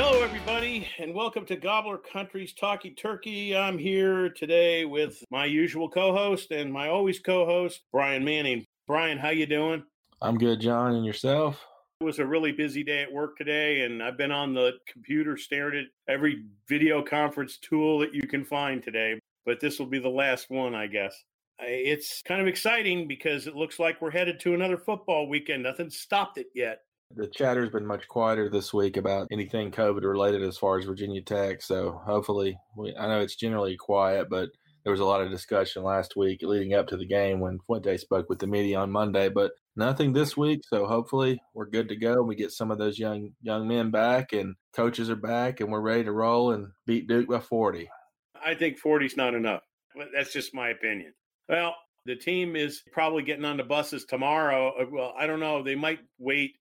Hello, everybody, and welcome to Gobbler Country's Talking Turkey. I'm here today with my usual co-host and my always co-host, Brian Manning. Brian, how you doing? I'm good, John, and yourself? It was a really busy day at work today, and I've been on the computer staring at every video conference tool that you can find today. But this will be the last one, I guess. It's kind of exciting because it looks like we're headed to another football weekend. Nothing's stopped it yet. The chatter's been much quieter this week about anything COVID related as far as Virginia Tech. So hopefully, we, I know it's generally quiet, but there was a lot of discussion last week leading up to the game when Fuente spoke with the media on Monday, but nothing this week. So hopefully, we're good to go. And we get some of those young young men back, and coaches are back, and we're ready to roll and beat Duke by 40. I think 40 is not enough. That's just my opinion. Well, the team is probably getting on the buses tomorrow. Uh, Well, I don't know. They might wait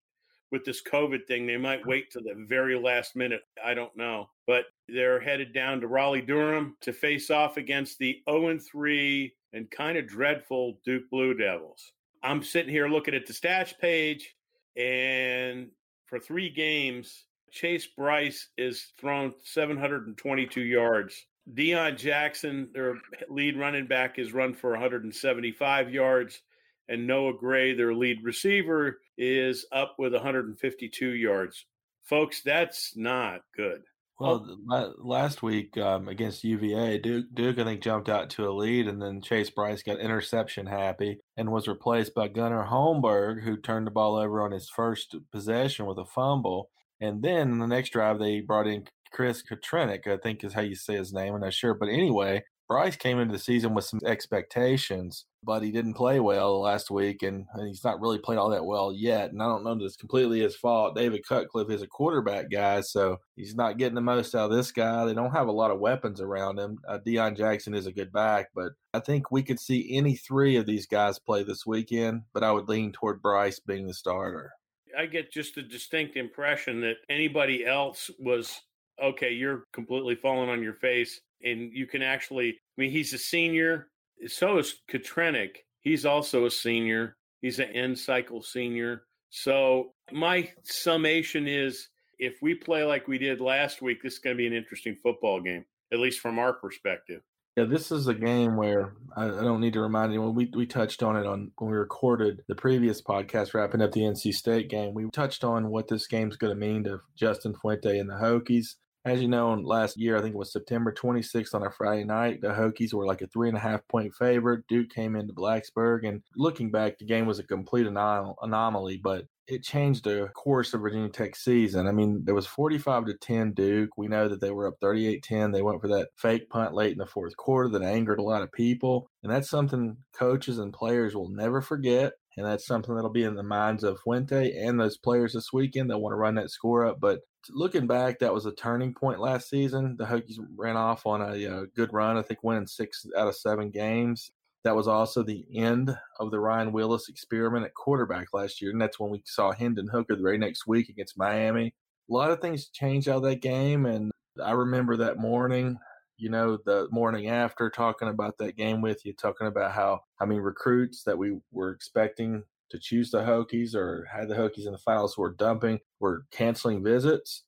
with this COVID thing. They might wait to the very last minute. I don't know. But they're headed down to Raleigh Durham to face off against the 0 3 and kind of dreadful Duke Blue Devils. I'm sitting here looking at the stats page, and for three games, Chase Brice is thrown 722 yards. Deon Jackson, their lead running back, is run for 175 yards. And Noah Gray, their lead receiver, is up with 152 yards. Folks, that's not good. Well, last week um, against UVA, Duke, Duke I think jumped out to a lead, and then Chase Brice got interception happy and was replaced by Gunnar Holmberg, who turned the ball over on his first possession with a fumble. And then in the next drive, they brought in Chris Katrenick, I think is how you say his name. I'm not sure, but anyway, Brice came into the season with some expectations, but he didn't play well last week, and he's not really played all that well yet. And I don't know that it's completely his fault. David Cutcliffe is a quarterback guy, so he's not getting the most out of this guy. They don't have a lot of weapons around him. Uh, Deon Jackson is a good back, but I think we could see any three of these guys play this weekend, but I would lean toward Brice being the starter. I get just a distinct impression that anybody else was okay, you're completely falling on your face. And you can actually, I mean, he's a senior. So is Katrenick. He's also a senior. He's an end cycle senior. So my summation is if we play like we did last week, this is going to be an interesting football game, at least from our perspective. Yeah, this is a game where I, I don't need to remind anyone. We we touched on it on when we recorded the previous podcast, wrapping up the NC State game. We touched on what this game's going to mean to Justin Fuente and the Hokies. As you know, last year I think it was September 26th on a Friday night. The Hokies were like a three and a half point favorite. Duke came into Blacksburg, and looking back, the game was a complete anom- anomaly, but it changed the course of Virginia Tech season. I mean, there was 45 to 10 Duke. We know that they were up 38-10. They went for that fake punt late in the fourth quarter that angered a lot of people. And that's something coaches and players will never forget. And that's something that'll be in the minds of Fuente and those players this weekend that want to run that score up. But looking back, that was a turning point last season. The Hokies ran off on a uh, good run, I think winning six out of seven games. That was also the end of the Ryan Willis experiment at quarterback last year. And that's when we saw Hendon Hooker the very next week against Miami. A lot of things changed out of that game. And I remember that morning, you know, the morning after talking about that game with you, talking about how, I mean, recruits that we were expecting to choose the Hokies or had the Hokies in the finals were dumping, were canceling visits.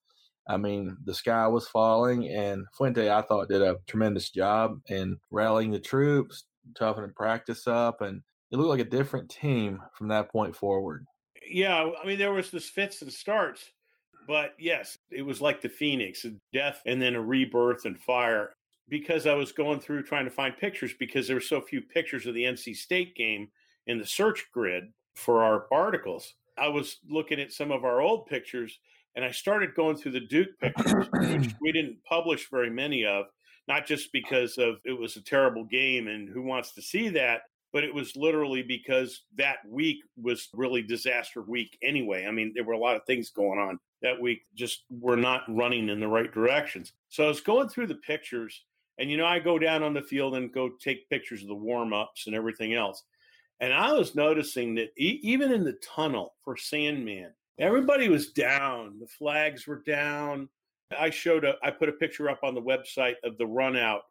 I mean, the sky was falling, and Fuente, I thought, did a tremendous job in rallying the troops, toughening practice up, and it looked like a different team from that point forward. Yeah, I mean there was this fits and starts, but yes, it was like the phoenix, death and then a rebirth and fire. Because I was going through trying to find pictures because there were so few pictures of the NC State game in the search grid for our articles. I was looking at some of our old pictures and I started going through the Duke pictures, which we didn't publish very many of, not just because of it was a terrible game and who wants to see that, but it was literally because that week was really disaster week anyway. I mean, there were a lot of things going on that week, just were not running in the right directions. So I was going through the pictures, and you know, I go down on the field and go take pictures of the warm ups and everything else. And I was noticing that e- even in the tunnel for Sandman, everybody was down. The flags were down. I showed a, I put a picture up on the website of the run out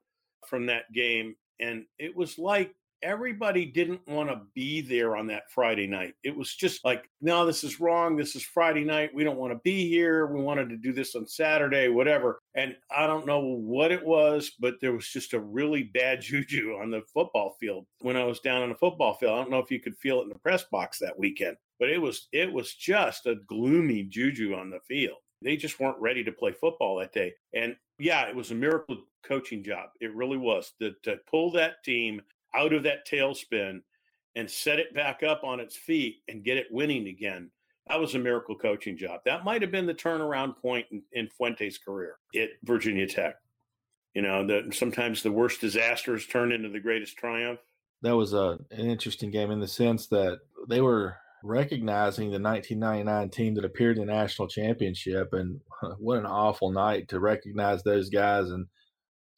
from that game, and it was like everybody didn't want to be there on that Friday night. It was just like, no, this is wrong. This is Friday night. We don't want to be here. We wanted to do this on Saturday, whatever. And I don't know what it was, but there was just a really bad juju on the football field when I was down on the football field. I don't know if you could feel it in the press box that weekend, but it was it was just a gloomy juju on the field. They just weren't ready to play football that day. And yeah, it was a miracle coaching job. It really was to, to pull that team out of that tailspin and set it back up on its feet and get it winning again. That was a miracle coaching job. That might have been the turnaround point in, in Fuente's career at Virginia Tech. You know, that sometimes the worst disasters turn into the greatest triumph. That was a, an interesting game in the sense that they were recognizing the 1999 team that appeared in the national championship, and what an awful night to recognize those guys and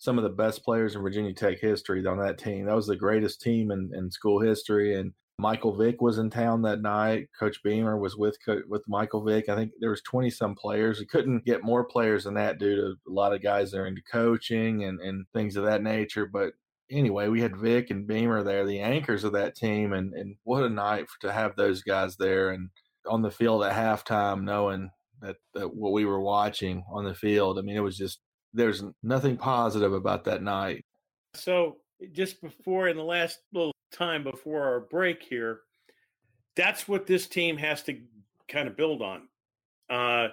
some of the best players in Virginia Tech history on that team. That was the greatest team in, in school history. And Michael Vick was in town that night. Coach Beamer was with with Michael Vick. I think there was twenty some players. We couldn't get more players than that due to a lot of guys that are into coaching and, and things of that nature. But anyway, we had Vick and Beamer there, the anchors of that team, and and what a night to have those guys there and on the field at halftime, knowing that, that what we were watching on the field. I mean, it was just there's nothing positive about that night. So just before in the last little time before our break here, that's what this team has to kind of build on. Uh,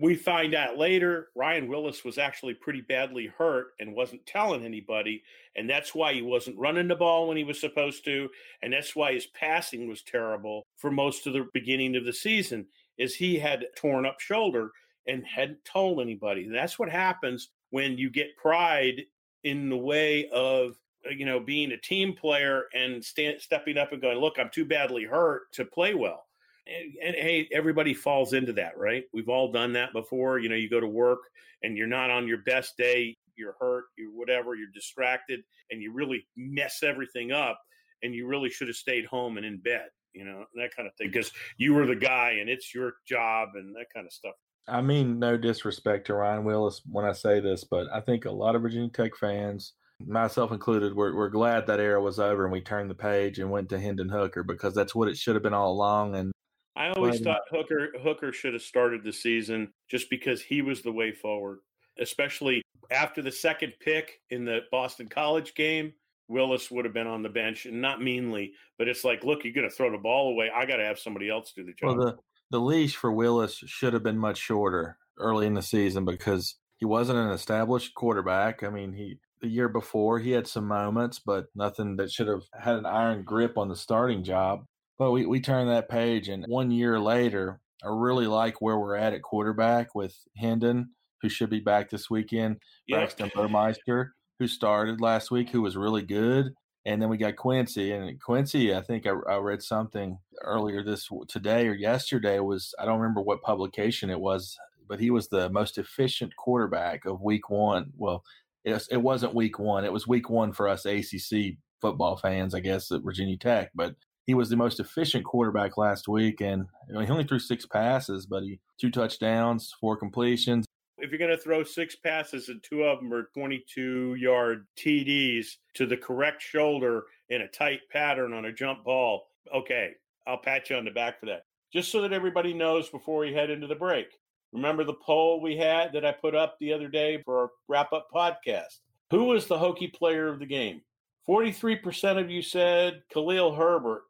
we find out later Ryan Willis was actually pretty badly hurt and wasn't telling anybody, and that's why he wasn't running the ball when he was supposed to, and that's why his passing was terrible for most of the beginning of the season. Is he had torn up shoulder and hadn't told anybody. And that's what happens when you get pride in the way of uh, you know being a team player and stepping up and going, "Look, I'm too badly hurt to play well." And, and, hey, everybody falls into that, right? We've all done that before. You know, you go to work and you're not on your best day, you're hurt, you're whatever, you're distracted, and you really mess everything up, and you really should have stayed home and in bed, you know, that kind of thing, because you were the guy and it's your job and that kind of stuff. I mean, no disrespect to Ryan Willis when I say this, but I think a lot of Virginia Tech fans, myself included, we're, we're glad that era was over and we turned the page and went to Hendon Hooker because that's what it should have been all along. And I always thought Hooker Hooker should have started the season just because he was the way forward, especially after the second pick in the Boston College game. Willis would have been on the bench, and not meanly, but it's like, look, you're going to throw the ball away. I got to have somebody else do the job. Well, the, the leash for Willis should have been much shorter early in the season because he wasn't an established quarterback. I mean, he the year before he had some moments, but nothing that should have had an iron grip on the starting job. But we, we turned that page, and one year later, I really like where we're at at quarterback with Hendon, who should be back this weekend. Braxton Burmeister, who started last week, who was really good. And then we got Quincy, and Quincy, I think I, I, read something earlier this today or yesterday was I don't remember what publication it was, but he was the most efficient quarterback of Week One. Well, it, it wasn't Week One; it was Week One for us ACC football fans, I guess, at Virginia Tech. But he was the most efficient quarterback last week, and you know, he only threw six passes, but he two touchdowns, four completions, if you're going to throw six passes and two of them are 22 yard TDs to the correct shoulder in a tight pattern on a jump ball, okay, I'll pat you on the back for that. Just so that everybody knows before we head into the break. Remember the poll we had that I put up the other day for our wrap up podcast? Who was the Hokie player of the game 43% of you said Khalil Herbert,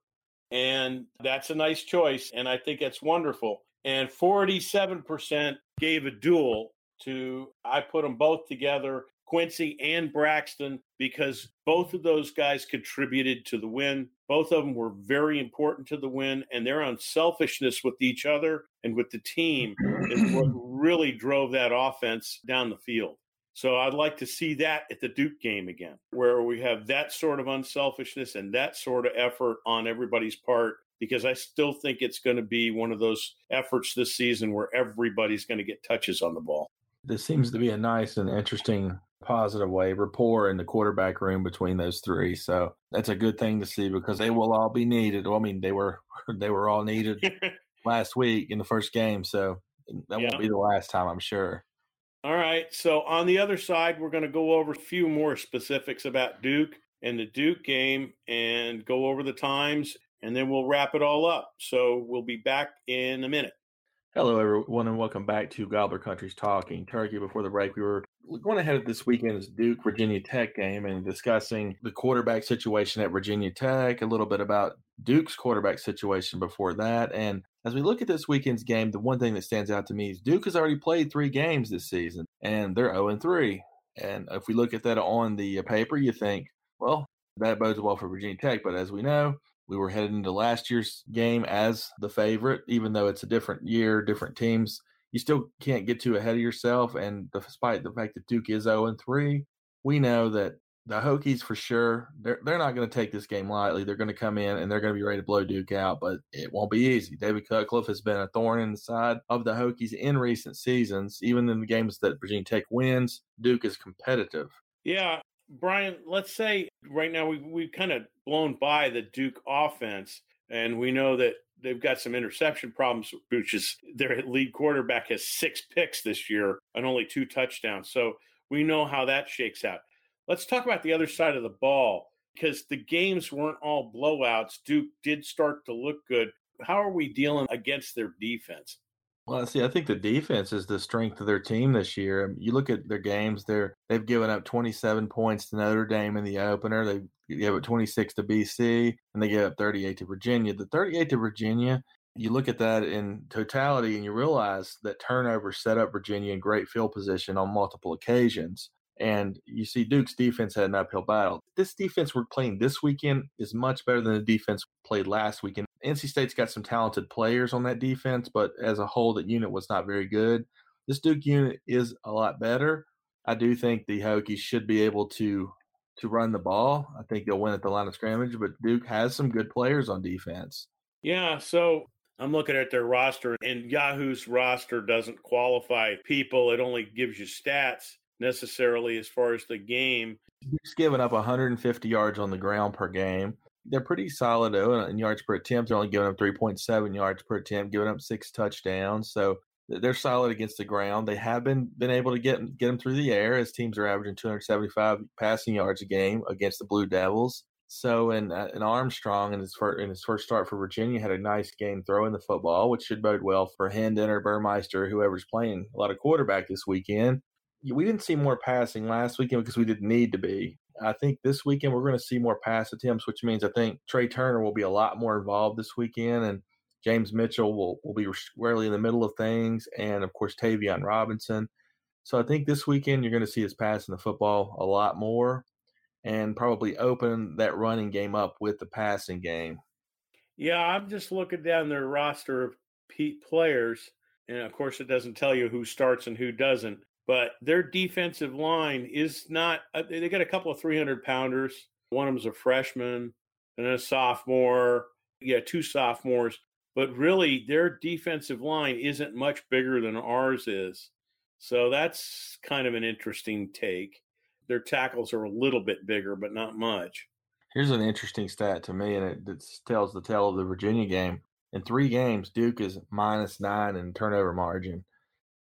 and that's a nice choice, and I think it's wonderful. And 47% gave a duel to, I put them both together, Quincy and Braxton, because both of those guys contributed to the win. Both of them were very important to the win, and their unselfishness with each other and with the team is what really drove that offense down the field. So I'd like to see that at the Duke game again, where we have that sort of unselfishness and that sort of effort on everybody's part, because I still think it's going to be one of those efforts this season where everybody's going to get touches on the ball. This seems to be a nice and interesting positive way rapport in the quarterback room between those three. So that's a good thing to see because they will all be needed. Well, I mean, they were they were all needed last week in the first game, so that Yeah. won't be the last time, I'm sure. All right. So on the other side, we're going to go over a few more specifics about Duke and the Duke game and go over the times, and then we'll wrap it all up. So we'll be back in a minute. Hello, everyone, and welcome back to Gobbler Country's Talking Turkey. Before the break, we were going ahead of this weekend's Duke Virginia Tech game and discussing the quarterback situation at Virginia Tech, a little bit about Duke's quarterback situation before that. And as we look at this weekend's game, the one thing that stands out to me is Duke has already played three games this season, and they're 0 3. And if we look at that on the uh, paper, you think, well, that bodes well for Virginia Tech. But as we know, we were headed into last year's game as the favorite, even though it's a different year, different teams. You still can't get too ahead of yourself. And despite the fact that Duke is 0 3, we know that the Hokies for sure, they're, they're not going to take this game lightly. They're going to come in and they're going to be ready to blow Duke out, but it won't be easy. David Cutcliffe has been a thorn in the side of the Hokies in recent seasons. Even in the games that Virginia Tech wins, Duke is competitive. Yeah, Brian, let's say right now we, we've kind of blown by the Duke offense, and we know that they've got some interception problems, which is their lead quarterback has six picks this year and only two touchdowns. So we know how that shakes out. Let's talk about the other side of the ball because the games weren't all blowouts. Duke did start to look good. How are we dealing against their defense? Well, see, I think the defense is the strength of their team this year. Um, You look at their games; they're they've given up 27 points to Notre Dame in the opener. They gave up 26 to BC, and they gave up 38 to Virginia. The 38 to Virginia, you look at that in totality, and you realize that turnover set up Virginia in great field position on multiple occasions. And you see Duke's defense had an uphill battle. This defense we're playing this weekend is much better than the defense played last weekend. NC State's got some talented players on that defense, but as a whole, that unit was not very good. This Duke unit is a lot better. I do think the Hokies should be able to to run the ball. I think they'll win at the line of scrimmage, but Duke has some good players on defense. Yeah, so I'm looking at their roster, and Yahoo's roster doesn't qualify people. It only gives you stats necessarily as far as the game. Duke's given up 150 yards on the ground per game. They're pretty solid though in yards per attempt. They're only giving up 3.7 yards per attempt, giving up six touchdowns. So they're solid against the ground. They have been been able to get get them through the air as teams are averaging 275 passing yards a game against the Blue Devils. So and uh, and Armstrong in his first in his first start for Virginia had a nice game throwing the football, which should bode well for Hendon or Burmeister, whoever's playing a lot of quarterback this weekend. We didn't see more passing last weekend because we didn't need to be. I think this weekend we're going to see more pass attempts, which means I think Tre Turner will be a lot more involved this weekend, and James Mitchell will, will be squarely in the middle of things, and of course Tayvion Robinson. So I think this weekend you're going to see us passing the football a lot more, and probably open that running game up with the passing game. Yeah, I'm just looking down their roster of Pete players, and of course, it doesn't tell you who starts and who doesn't. But their defensive line is not. uh, They got a couple of 300 pounders. One of them's a freshman and a sophomore. Yeah, two sophomores. But really, their defensive line isn't much bigger than ours is. So that's kind of an interesting take. Their tackles are a little bit bigger, but not much. Here's an interesting stat to me, and it, it tells the tale of the Virginia game. In three games, Duke is minus nine in turnover margin.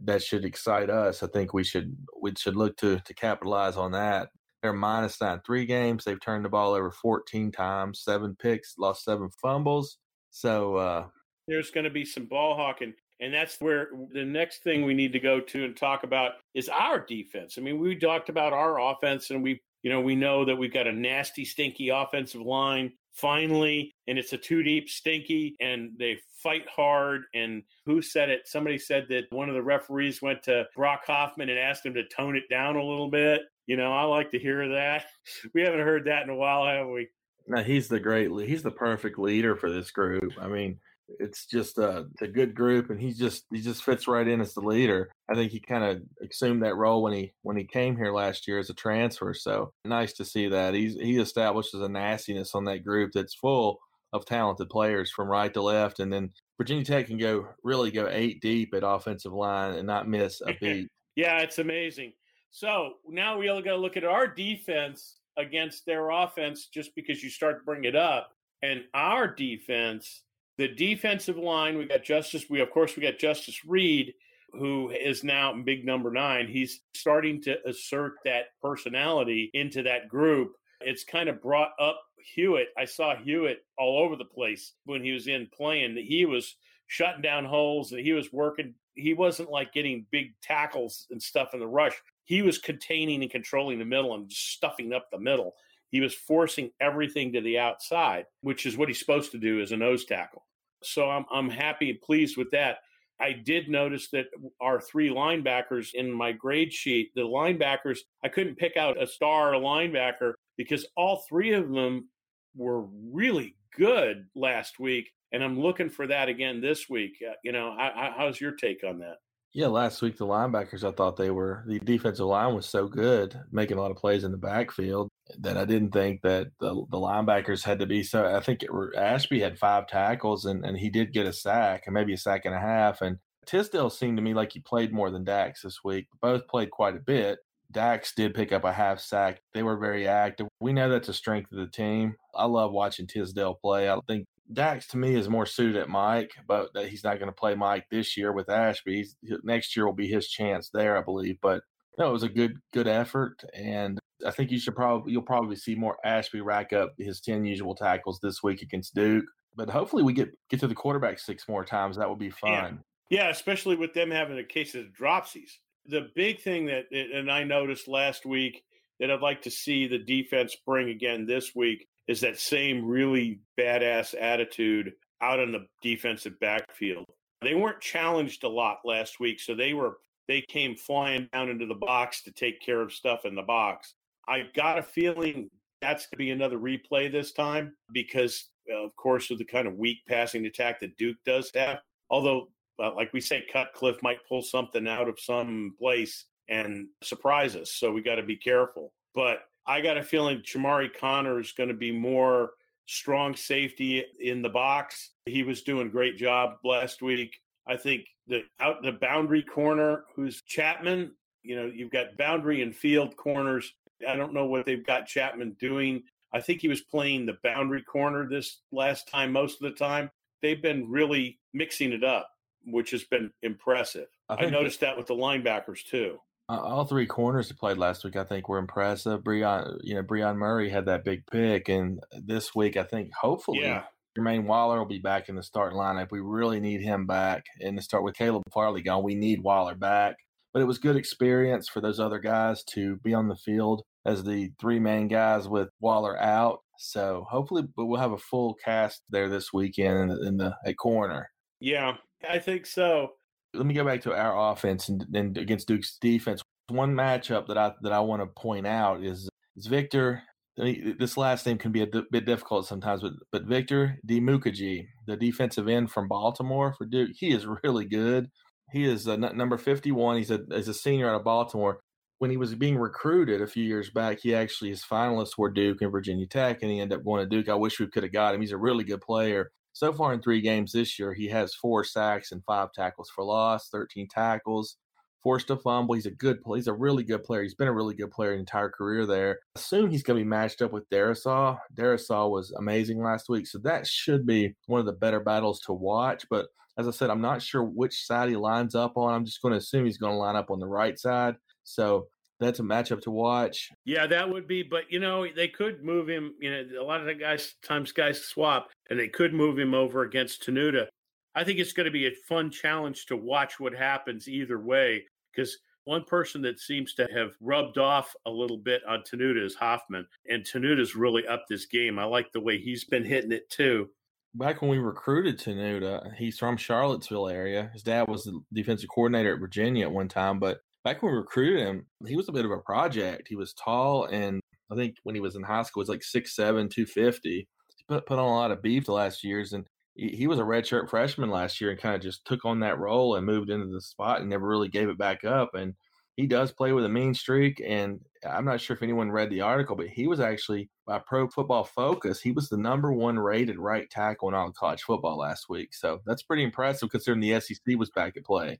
That should excite us. I think we should we should look to to capitalize on that. They're minus nine three games. They've turned the ball over 14 times, seven picks, lost seven fumbles. So uh, there's going to be some ball hawking. And that's where the next thing we need to go to and talk about is our defense. I mean, we talked about our offense and we You know, we know that we've got a nasty, stinky offensive line finally, and it's a two deep stinky, and they fight hard. And who said it? Somebody said that one of the referees went to Brock Hoffman and asked him to tone it down a little bit. You know, I like to hear that. We haven't heard that in a while, have we? No, he's the great. He's the perfect leader for this group. I mean, it's just a, a good group, and he just he just fits right in as the leader. I think he kind of assumed that role when he when he came here last year as a transfer. So nice to see that he's he establishes a nastiness on that group that's full of talented players from right to left, and then Virginia Tech can go really go eight deep at offensive line and not miss a beat. yeah, it's amazing. So now we all got to look at our defense against their offense, just because you start to bring it up, and our defense the defensive line, we got Justus. We of course we got Justus Reed, who is now big number nine. He's starting to assert that personality into that group. It's kind of brought up Hewitt. I saw Hewitt all over the place when he was in playing. He was shutting down holes and he was working. He wasn't like getting big tackles and stuff in the rush. He was containing and controlling the middle and stuffing up the middle. He was forcing everything to the outside, which is what he's supposed to do as a nose tackle. So I'm, I'm happy and pleased with that. I did notice that our three linebackers in my grade sheet, the linebackers, I couldn't pick out a star linebacker because all three of them were really good last week. And I'm looking for that again this week. Uh, you know, how's your take on that? Yeah, last week the linebackers, I thought they were the defensive line was so good, making a lot of plays in the backfield that I didn't think that the, the linebackers had to be so. I think it, Ashby had five tackles and, and he did get a sack and maybe a sack and a half. And Tisdale seemed to me like he played more than Dax this week. Both played quite a bit. Dax did pick up a half sack. They were very active. We know that's a strength of the team. I love watching Tisdale play. I think Dax to me is more suited at Mike, but that he's not going to play Mike this year with Ashby. He's, next year will be his chance there, I believe. But no, it was a good good effort, and I think you should probably you'll probably see more Ashby rack up his ten usual tackles this week against Duke. But hopefully we get get to the quarterback six more times. That would be fun. Yeah, yeah especially with them having a case of dropsies. The big thing that and I noticed last week that I'd like to see the defense bring again this week is that same really badass attitude out on the defensive backfield. They weren't challenged a lot last week, so they were they came flying down into the box to take care of stuff in the box. I got a feeling that's going to be another replay this time because, of course, with the kind of weak passing attack that Duke does have. Although, uh, like we say, Cutcliffe might pull something out of some place and surprise us. So we got to be careful. But I got a feeling Chamarri Connor is going to be more strong safety in the box. He was doing great job last week. I think the out the boundary corner, who's Chatman. You know, you've got boundary and field corners. I don't know what they've got Chatman doing. I think he was playing the boundary corner this last time most of the time. They've been really mixing it up, which has been impressive. I, I noticed that with the linebackers too. Uh, all three corners that played last week, I think, were impressive. Brion, you know, Brion Murray had that big pick, and this week, I think, hopefully, yeah. Jermaine Waller will be back in the starting lineup. We really need him back. And to start with Caleb Farley gone, we need Waller back. But it was good experience for those other guys to be on the field as the three main guys with Waller out. So hopefully, but we'll have a full cast there this weekend in the, in the at corner. Yeah, I think so let me go back to our offense and, and against Duke's defense. One matchup that I that I want to point out is is Victor. This last name can be a d- bit difficult sometimes, but but Victor Dimukeje, the defensive end from Baltimore for Duke, he is really good. He is number fifty one. He's a as a senior out of Baltimore. When he was being recruited a few years back, he actually his finalists were Duke and Virginia Tech, and he ended up going to Duke. I wish we could have got him. He's a really good player. So far in three games this year, he has four sacks and five tackles for loss, 13 tackles, forced a fumble. He's a good player. He's a really good player. He's been a really good player his entire career there. Soon he's going to be matched up with Darrisaw. Darrisaw was amazing last week, so that should be one of the better battles to watch. But as I said, I'm not sure which side he lines up on. I'm just going to assume he's going to line up on the right side. So that's a matchup to watch. Yeah, that would be. But you know, they could move him. You know, a lot of the guys times guys swap, and they could move him over against Tenuta. I think it's going to be a fun challenge to watch what happens either way because One person that seems to have rubbed off a little bit on Tenuta is Hoffman, and Tenuta's really upped this game. I like the way he's been hitting it too. Back when we recruited Tenuta, uh, he's from Charlottesville area. His dad was the defensive coordinator at Virginia at one time, but back when we recruited him, he was a bit of a project. He was tall, and I think when he was in high school, he was like 6'7", 250. He put, put on a lot of beef the last years, and he, he was a redshirt freshman last year and kind of just took on that role and moved into the spot and never really gave it back up. And he does play with a mean streak. And I'm not sure if anyone read the article, but he was actually by Pro Football Focus, he was the number one rated right tackle in all college football last week. So that's pretty impressive considering the SEC was back at play.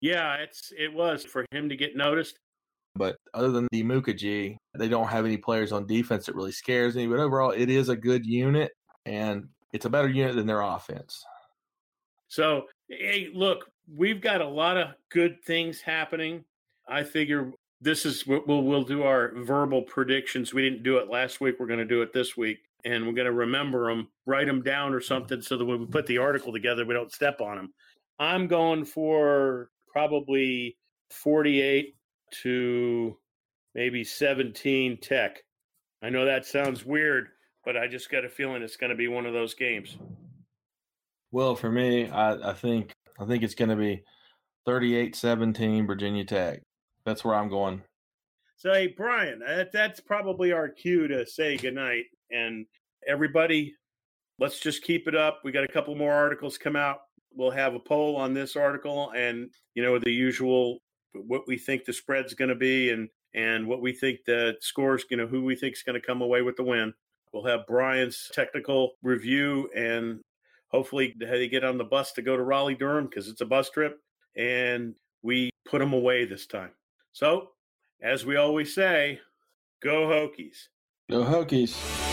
Yeah, it's it was for him to get noticed. But other than Dimukeje, they don't have any players on defense that really scares me. But overall, it is a good unit, and it's a better unit than their offense. So, hey, look, we've got a lot of good things happening. I figure this is we'll we'll do our verbal predictions. We didn't do it last week. We're going to do it this week, and we're going to remember them, write them down or mm-hmm. something, so that when we put the article together, we don't step on them. I'm going for probably 48 to maybe 17 Tech. I know that sounds weird, but I just got a feeling it's going to be one of those games. Well, for me, I, I think I think it's going to be 38-17 Virginia Tech. That's where I'm going. So, hey, Brian, uh, that, that's probably our cue to say goodnight. And everybody, let's just keep it up. We got a couple more articles come out. We'll have a poll on this article and, you know, the usual what we think the spread's going to be and and what we think the scores, you know, who we think is going to come away with the win. We'll have Brian's technical review and hopefully they get on the bus to go to Raleigh Durham because it's a bus trip and we put them away this time. So, as we always say, go Hokies. Go Hokies.